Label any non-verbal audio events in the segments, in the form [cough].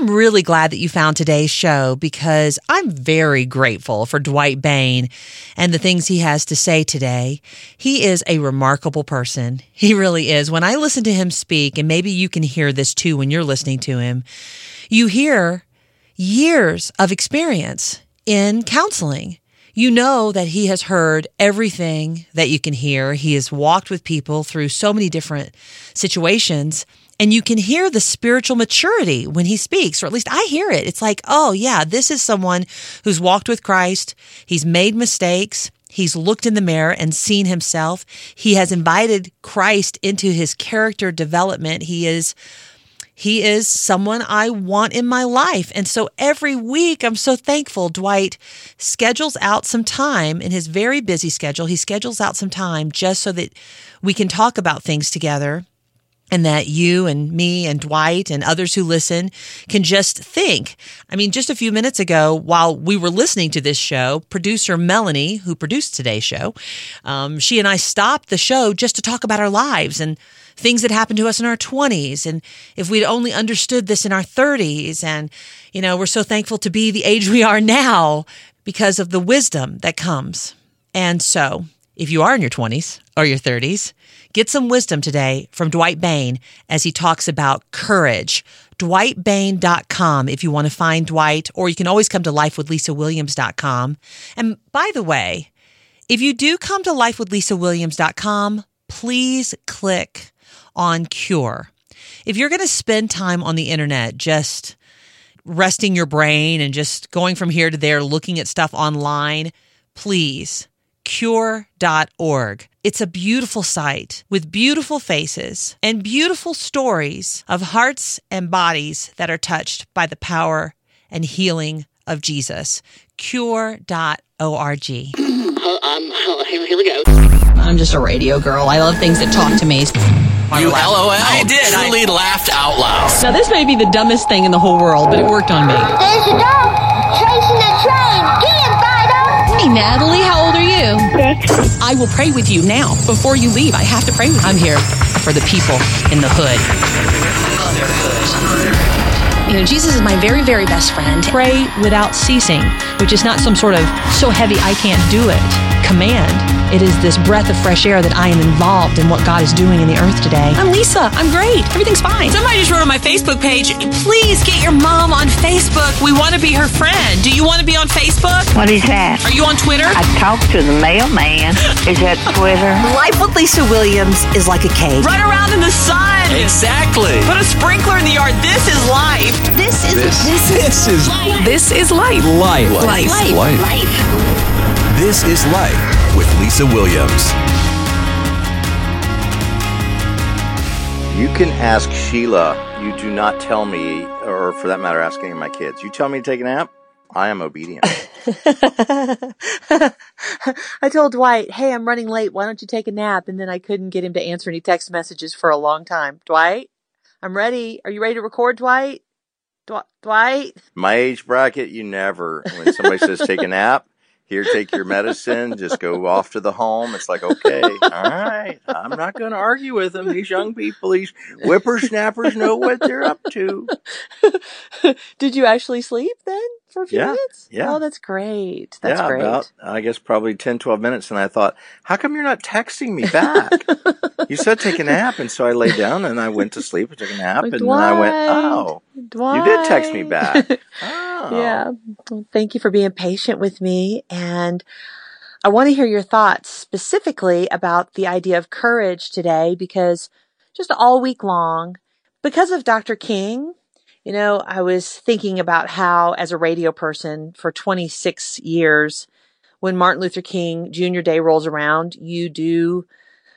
I'm really glad that you found today's show because I'm very grateful for Dwight Bain and the things he has to say today. He is a remarkable person. He really is. When I listen to him speak, and maybe you can hear this too when you're listening to him, you hear years of experience in counseling. You know that he has heard everything that you can hear. He has walked with people through so many different situations and you can hear the spiritual maturity when he speaks, or at least I hear it. It's like, oh, yeah, this is someone who's walked with Christ. He's made mistakes. He's looked in the mirror and seen himself. He has invited Christ into his character development. He is he is someone I want in my life. And so every week, I'm so thankful Dwight schedules out some time in his very busy schedule. He schedules out some time just so that we can talk about things together and that you and me and Dwight and others who listen can just think. I mean, just a few minutes ago, while we were listening to this show, producer Melanie, who produced today's show, um, she and I stopped the show just to talk about our lives and things that happened to us in our 20s. And if we'd only understood this in our 30s, and, you know, we're so thankful to be the age we are now because of the wisdom that comes. And so, if you are in your 20s or your 30s, Get some wisdom today from Dwight Bain as he talks about courage. DwightBain.com if you want to find Dwight, or you can always come to lifewithlisawilliams.com. And by the way, if you do come to lifewithlisawilliams.com, please click on cure. If you're going to spend time on the internet just resting your brain and just going from here to there looking at stuff online, please cure.org. It's a beautiful site with beautiful faces and beautiful stories of hearts and bodies that are touched by the power and healing of Jesus. Cure.org. um, here we go. I'm just a radio girl. I love things that talk to me. You LOL. I did. Truly I... laughed out loud. Now, this may be the dumbest thing in the whole world, but it worked on me. There's a dog Hey, Natalie, how old are you? Six. I will pray with you now. Before you leave, I have to pray with you. I'm here for the people in the hood. You know, Jesus is my very, very best friend. Pray without ceasing, which is not some sort of so heavy I can't do it command. It is this breath of fresh air that I am involved in what God is doing in the earth today. I'm Lisa. I'm great. Everything's fine. Somebody just wrote on my Facebook page, please get your mom on Facebook. We want to be her friend. Do you want to be on Facebook? What is that? Are you on Twitter? I talked to the mailman. Is that Twitter? Life with Lisa Williams is like a cake. Run around in the sun. Exactly. Put a sprinkler in the yard. This is life. This is This, this, this is life. This is life. life. Life. Life. life. This is Life with Lisa Williams. You can ask Sheila. You do not tell me, or for that matter, ask any of my kids. You tell me to take a nap, I am obedient. [laughs] I told Dwight, hey, I'm running late. Why don't you take a nap? And then I couldn't get him to answer any text messages for a long time. Dwight, I'm ready. Are you ready to record, Dwight? Dw- Dwight? My age bracket, you never, when somebody says take a nap, here, take your medicine, just go off to the home. It's like, okay, all right. I'm not going to argue with them. These young people, these whippersnappers know what they're up to. [laughs] Did you actually sleep then for a few Yeah, minutes? yeah. Oh, that's great. That's yeah, great. about, I guess probably 10, 12 minutes. And I thought, how come you're not texting me back? [laughs] you said take a nap. And so I lay down and I went to sleep and took a nap. Like, and then I went, oh, Dwight. you did text me back. Oh. Yeah. Well, thank you for being patient with me. And I want to hear your thoughts specifically about the idea of courage today because just all week long, because of Dr. King, you know, I was thinking about how, as a radio person for 26 years, when Martin Luther King Jr. Day rolls around, you do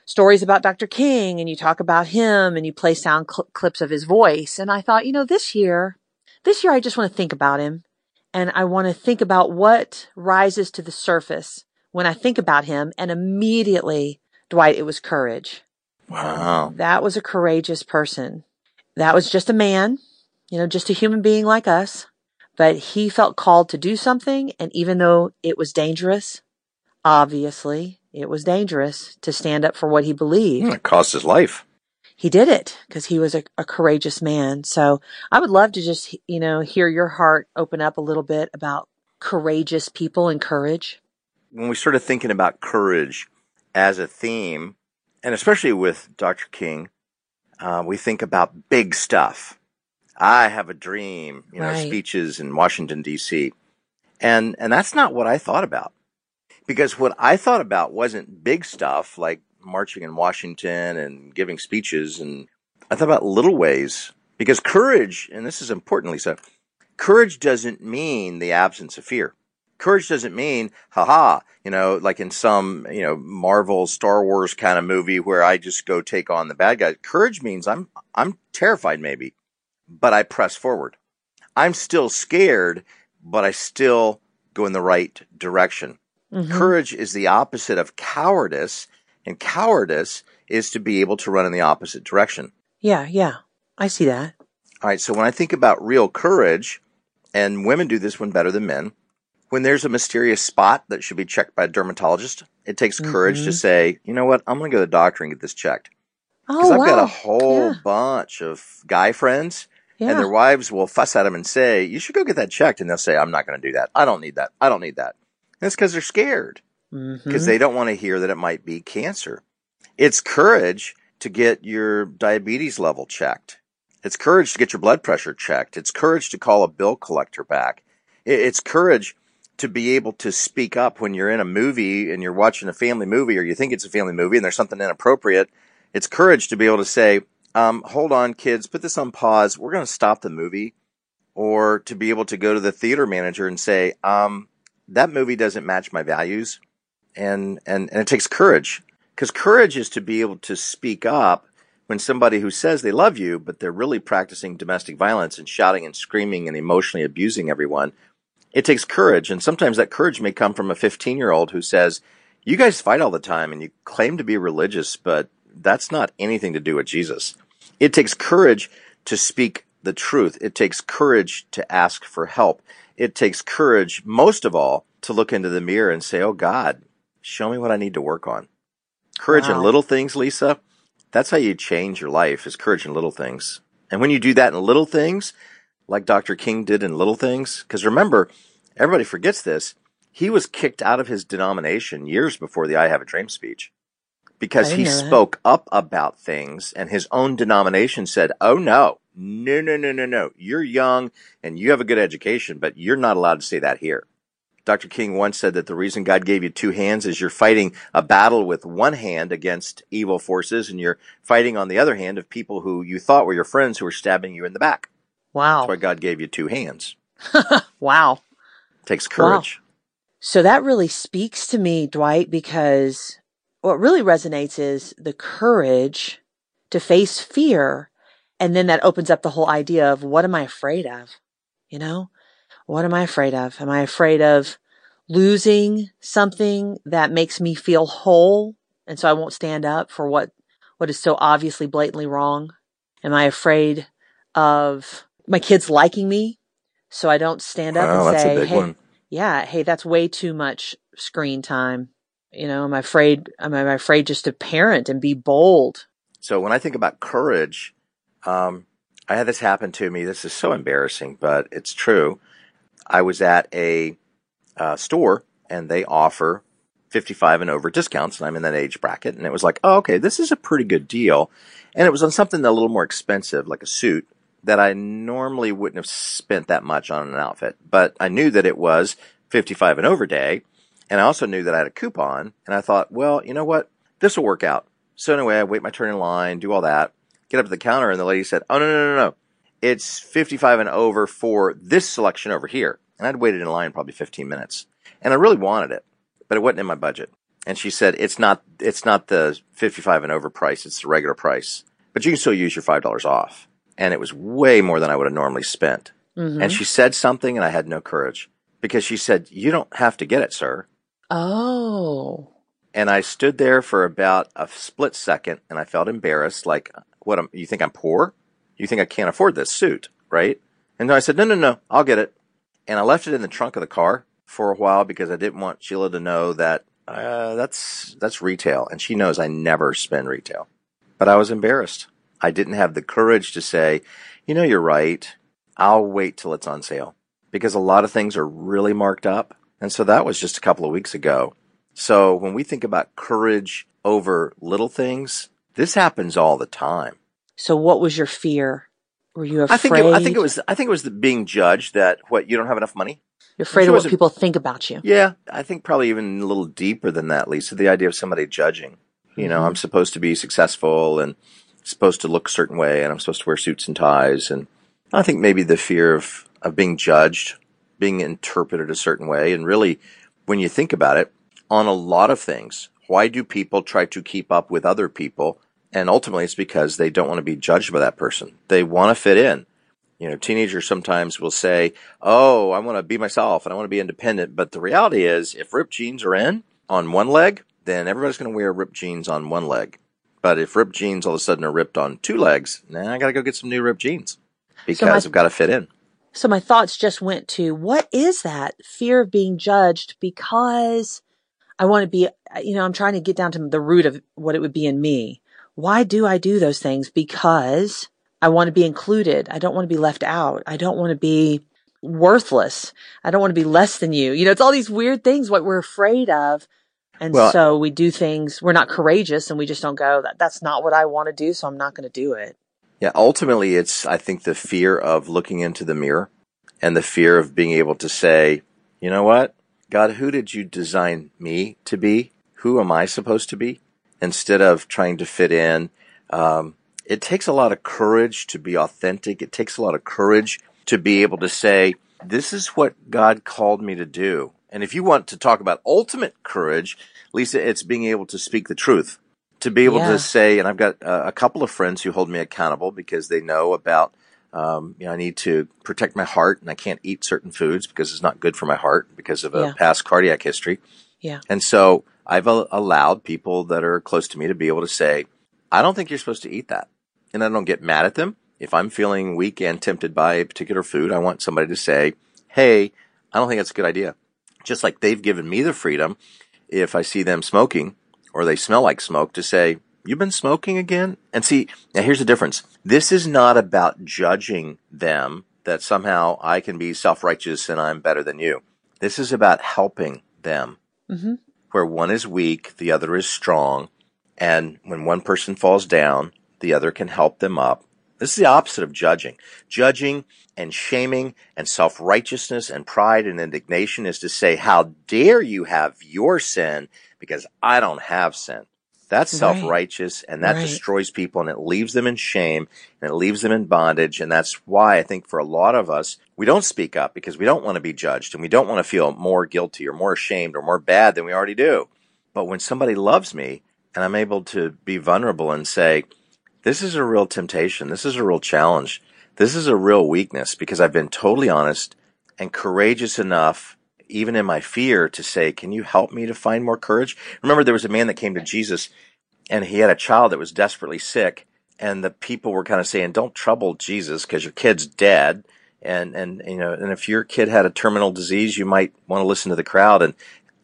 stories about Dr. King and you talk about him and you play sound cl- clips of his voice. And I thought, you know, this year, this year I just want to think about him and I want to think about what rises to the surface when I think about him. And immediately, Dwight, it was courage. Wow. That was a courageous person. That was just a man, you know, just a human being like us. But he felt called to do something. And even though it was dangerous, obviously it was dangerous to stand up for what he believed. It cost his life. he did it because he was a, a courageous man. So I would love to just, you know, hear your heart open up a little bit about courageous people and courage. When we started thinking about courage as a theme, and especially with Dr. King, uh, we think about big stuff. I have a dream, you know, Right. speeches in Washington D.C. And and that's not what I thought about. Because what I thought about wasn't big stuff like marching in Washington and giving speeches and I thought about little ways because courage, and this is important, Lisa, courage doesn't mean the absence of fear. Courage doesn't mean, haha, you know, like in some, you know, Marvel, Star Wars kind of movie where I just go take on the bad guy. Courage means I'm, I'm terrified maybe, but I press forward. I'm still scared, but I still go in the right direction. Mm-hmm. Courage is the opposite of cowardice, and cowardice is to be able to run in the opposite direction. Yeah, yeah. I see that. All right, so when I think about real courage, and women do this one better than men, when there's a mysterious spot that should be checked by a dermatologist, it takes courage to mm-hmm. say, you know what, I'm going to go to the doctor and get this checked. Because Oh, I've wow. got a whole Yeah. bunch of guy friends, Yeah. and their wives will fuss at them and say, you should go get that checked. And they'll say, I'm not going to do that. I don't need that. I don't need that. And it's because they're scared mm-hmm. because they don't want to hear that it might be cancer. It's courage to get your diabetes level checked. It's courage to get your blood pressure checked. It's courage to call a bill collector back. It's courage to be able to speak up when you're in a movie and you're watching a family movie or you think it's a family movie and there's something inappropriate. It's courage to be able to say, um, hold on, kids, put this on pause. We're going to stop the movie. Or to be able to go to the theater manager and say, um, that movie doesn't match my values and and and it takes courage because courage is to be able to speak up when somebody who says they love you but they're really practicing domestic violence and shouting and screaming and emotionally abusing everyone it takes courage and sometimes that courage may come from a 15 year old who says you guys fight all the time and you claim to be religious but that's not anything to do with jesus it takes courage to speak the truth it takes courage to ask for help it takes courage most of all to look into the mirror and say oh god show me what I need to work on. Courage in little things, Lisa. That's how you change your life is courage in little things. And when you do that in little things, like Dr. King did in little things, because remember, everybody forgets this. He was kicked out of his denomination years before the I Have a Dream speech because he didn't that. spoke up about things and his own denomination said, Oh no, no, no, no, no, no. You're young and you have a good education, but you're not allowed to say that here. Dr. King once said that the reason God gave you two hands is you're fighting a battle with one hand against evil forces and you're fighting on the other hand of people who you thought were your friends who were stabbing you in the back. Wow. That's why God gave you two hands. [laughs] Wow. takes courage. So that really speaks to me, Dwight, because what really resonates is the courage to face fear. And then that opens up the whole idea of what am I afraid of? You know, what am I afraid of? Am I afraid of losing something that makes me feel whole? And so I won't stand up for what, what is so obviously blatantly wrong. Am I afraid of my kids liking me? So I don't stand up Wow, and say, Hey, one. yeah, hey, that's way too much screen time. You know, I'm afraid, am I afraid just to parent and be bold? So when I think about courage, um, I had this happen to me. This is so embarrassing, but it's true. I was at a uh, store and they offer 55 and over discounts, and I'm in that age bracket. And it was like, oh, okay, this is a pretty good deal. And it was on something a little more expensive, like a suit, that I normally wouldn't have spent that much on an outfit. But I knew that it was 55 and over day. And I also knew that I had a coupon. And I thought, well, you know what? This will work out. So anyway, I wait my turn in line, do all that, get up to the counter, and the lady said, oh, no, no, no, no. It's 55 and over for this selection over here. And I'd waited in line probably 15 minutes. And I really wanted it, but it wasn't in my budget. And she said, it's not, it's not the 55 and over price. It's the regular price, but you can still use your $5 off. And it was way more than I would have normally spent. Mm-hmm. And she said something and I had no courage because she said, you don't have to get it, sir. Oh, And I stood there for about a split second and I felt embarrassed. Like, what, am, you think I'm poor? You think I can't afford this suit, right? And I said, no, no, no, I'll get it. And I left it in the trunk of the car for a while because I didn't want Sheila to know that uh, that's that's retail, and she knows I never spend retail. But I was embarrassed, I didn't have the courage to say, you know, you're right. I'll wait till it's on sale because a lot of things are really marked up. And so that was just a couple of weeks ago. So when we think about courage over little things, this happens all the time. So what was your fear? Were you afraid? I think it, I think it was I think it was the being judged that what you don't have enough money. You're afraid of what people think about you. Yeah, I think probably even a little deeper than that, Lisa. The idea of somebody judging. You know, Mhm. I'm supposed to be successful and supposed to look a certain way, and I'm supposed to wear suits and ties. And I think maybe the fear of of being judged, being interpreted a certain way, and really, when you think about it, on a lot of things, why do people try to keep up with other people? And ultimately, it's because they don't want to be judged by that person. They want to fit in. You know, teenagers sometimes will say, Oh, I want to be myself and I want to be independent. But the reality is, if ripped jeans are in on one leg, then everybody's going to wear ripped jeans on one leg. But if ripped jeans all of a sudden are ripped on two legs, now I got to go get some new ripped jeans because my- I've got to fit in. So my thoughts just went to what is that fear of being judged because I want to be, uh, you know, I'm trying to get down to the root of what it would be in me. Why do I do those things? Because I want to be included. I don't want to be left out. I don't want to be worthless. I don't want to be less than you. You know, it's all these weird things what we're afraid of. And Well- so we do things, we're not courageous and we just don't go, that, that's not what I want to do. So I'm not going to do it. Yeah, ultimately, it's, I think, the fear of looking into the mirror and the fear of being able to say, you know what? God, who did you design me to be? Who am I supposed to be? Instead of trying to fit in. Um, it takes a lot of courage to be authentic. It takes a lot of courage to be able to say, this is what God called me to do. And if you want to talk about ultimate courage, Lisa, it's being able to speak the truth. To be able Yeah. to say, and I've got uh, a couple of friends who hold me accountable because they know about, um, you know, I need to protect my heart and I can't eat certain foods because it's not good for my heart because of a Yeah. past cardiac history. Yeah. And so I've a- allowed people that are close to me to be able to say, I don't think you're supposed to eat that. And I don't get mad at them. If I'm feeling weak and tempted by a particular food, I want somebody to say, Hey, I don't think that's a good idea. Just like they've given me the freedom, if I see them smoking or they smell like smoke, to say, You've been smoking again? And see, now here's the difference. This is not about judging them that somehow I can be self righteous and I'm better than you. This is about helping them Mm-hmm. where one is weak, the other is strong, and when one person falls down, the other can help them up. This is the opposite of judging. Judging and shaming and self righteousness and pride and indignation is to say, How dare you have your sin because I don't have sin. That's Right. self righteous and that Right. destroys people and it leaves them in shame and it leaves them in bondage. And that's why I think for a lot of us, we don't speak up because we don't want to be judged and we don't want to feel more guilty or more ashamed or more bad than we already do. But when somebody loves me and I'm able to be vulnerable and say, this is a real temptation. This is a real challenge. This is a real weakness because I've been totally honest and courageous enough, even in my fear, to say, Can you help me to find more courage? Remember, there was a man that came to Jesus and he had a child that was desperately sick. And the people were kind of saying, Don't trouble Jesus because your kid's dead. And, and, you know, and if your kid had a terminal disease, you might want to listen to the crowd. And,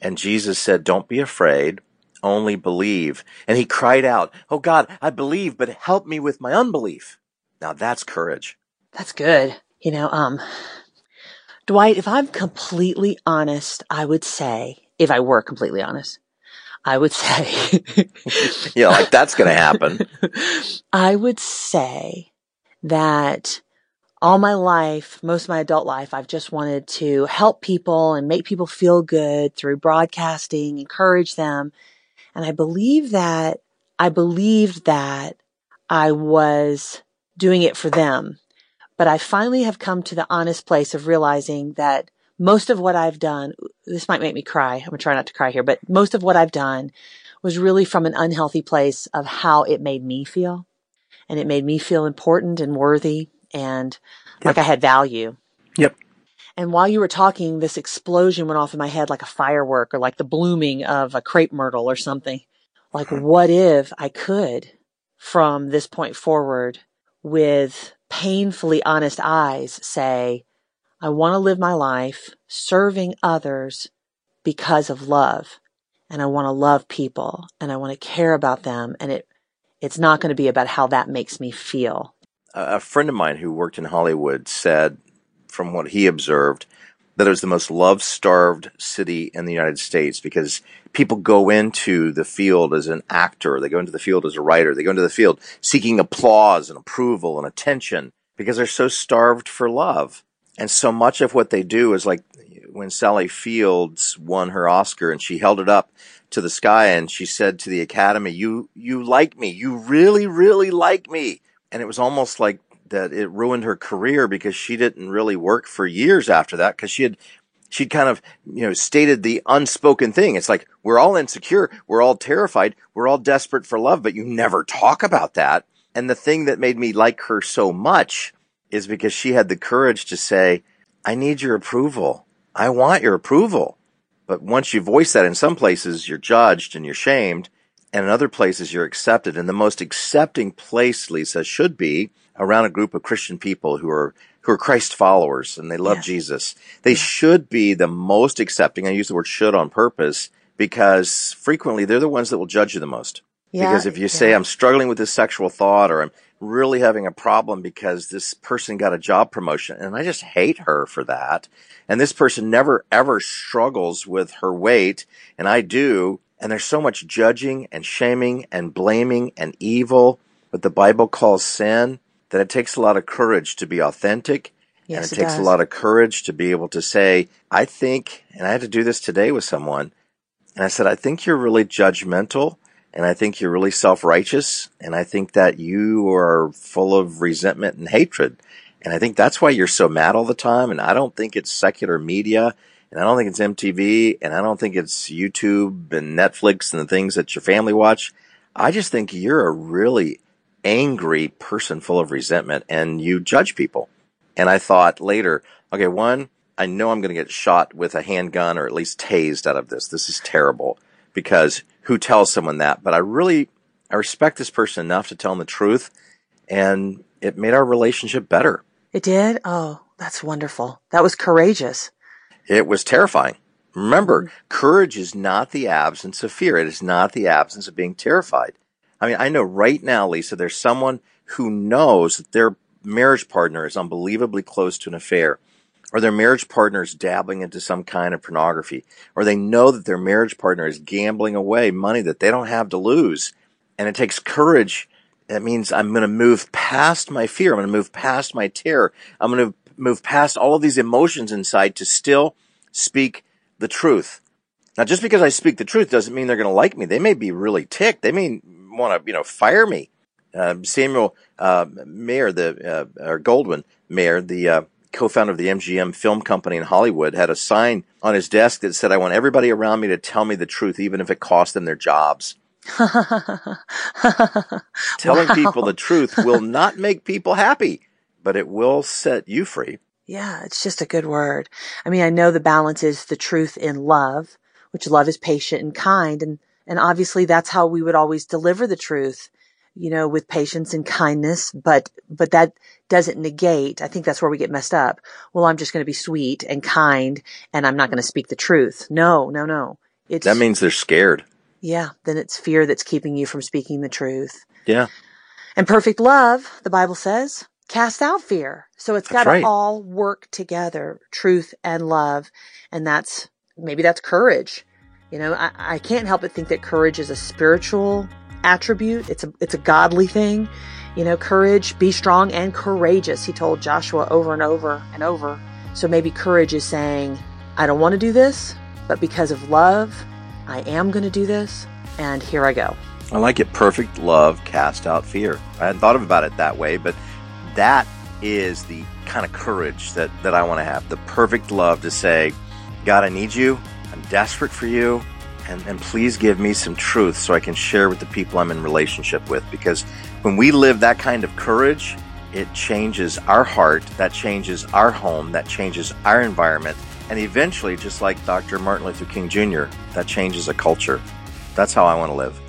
and Jesus said, Don't be afraid only believe. And he cried out, Oh God, I believe, but help me with my unbelief. Now that's courage. That's good. You know, um, Dwight, if I'm completely honest, I would say, if I were completely honest, I would say, [laughs] Yeah, like that's going to happen. [laughs] I would say that all my life, most of my adult life, I've just wanted to help people and make people feel good through broadcasting, encourage them. And I believe that, I believed that I was doing it for them. But I finally have come to the honest place of realizing that most of what I've done, this might make me cry. I'm going to try not to cry here, but most of what I've done was really from an unhealthy place of how it made me feel. And it made me feel important and worthy and like I had value. Yep. And while you were talking, this explosion went off in my head like a firework or like the blooming of a crepe myrtle or something. Like, hmm. what if I could, from this point forward, with painfully honest eyes, say, I want to live my life serving others because of love. And I want to love people and I want to care about them. And it, It's not going to be about how that makes me feel. A friend of mine who worked in Hollywood said, from what he observed, that it was the most love starved city in the United States because people go into the field as an actor, they go into the field as a writer, they go into the field seeking applause and approval and attention because they're so starved for love. And so much of what they do is like when Sally Fields won her Oscar and she held it up to the sky and she said to the Academy, "You you like me. You really really like me." And it was almost like that it ruined her career because she didn't really work for years after that because she had she'd kind of you know stated the unspoken thing. It's like we're all insecure, we're all terrified, we're all desperate for love, but you never talk about that. And the thing that made me like her so much is because she had the courage to say, "I need your approval. I want your approval." But once you voice that in some places, you're judged and you're shamed. And in other places, you're accepted. And the most accepting place, Lisa, should be around a group of Christian people who are who are Christ followers and they love. Jesus. They should be the most accepting. I use the word should on purpose because frequently they're the ones that will judge you the most. Yeah, because if you say I'm struggling with this sexual thought or I'm really having a problem because this person got a job promotion and I just hate her for that and this person never ever struggles with her weight, and I do. And there's so much judging and shaming and blaming and evil, what the Bible calls sin, that it takes a lot of courage to be authentic. Yes, and it, it takes does. a lot of courage to be able to say, I think, and I had to do this today with someone, and I said, I think you're really judgmental and I think you're really self righteous. And I think that you are full of resentment and hatred. And I think that's why you're so mad all the time. And I don't think it's secular media. And I don't think it's MTV. And I don't think it's YouTube and Netflix and the things that your family watch. I just think you're a really angry person full of resentment and you judge people. And I thought later, okay, one, I know I'm going to get shot with a handgun or at least tased out of this. This is terrible because who tells someone that? But I really, I respect this person enough to tell them the truth and it made our relationship better. It did? Oh, that's wonderful. That was courageous. It was terrifying. Remember, mm-hmm. courage is not the absence of fear. It is not the absence of being terrified. I mean, I know right now, Lisa, there's someone who knows that their marriage partner is unbelievably close to an affair, or their marriage partner is dabbling into some kind of pornography, or they know that their marriage partner is gambling away money that they don't have to lose. And it takes courage that means I'm going to move past my fear. I'm going to move past my terror. I'm going to move past all of these emotions inside to still speak the truth. Now, just because I speak the truth doesn't mean they're going to like me. They may be really ticked. They may want to, you know, fire me. Uh, Samuel uh, Mayer, the uh, or Goldwyn Mayer, the uh, co-founder of the MGM film company in Hollywood, had a sign on his desk that said, "I want everybody around me to tell me the truth, even if it costs them their jobs." [laughs] Telling wow. people the truth will not make people happy, but it will set you free. Yeah, it's just a good word. I mean, I know the balance is the truth in love, which love is patient and kind. And, and obviously that's how we would always deliver the truth, you know, with patience and kindness. But, but that doesn't negate. I think that's where we get messed up. Well, I'm just going to be sweet and kind and I'm not going to speak the truth. No, no, no. It's, that means they're scared. Yeah, then it's fear that's keeping you from speaking the truth. Yeah. And perfect love, the Bible says, cast out fear. So it's got to right. all work together, truth and love. And that's, maybe that's courage. You know, I, I can't help but think that courage is a spiritual attribute. It's a, it's a godly thing. You know, courage, be strong and courageous. He told Joshua over and over and over. So maybe courage is saying, I don't want to do this, but because of love I am going to do this, and here I go. I like it. Perfect love cast out fear. I hadn't thought about it that way, but that is the kind of courage that, that I want to have. The perfect love to say, God, I need you. I'm desperate for you. And, and please give me some truth so I can share with the people I'm in relationship with. Because when we live that kind of courage, it changes our heart, that changes our home, that changes our environment, and eventually, just like Dr. Martin Luther King Jr., that changes a culture. That's how I want to live.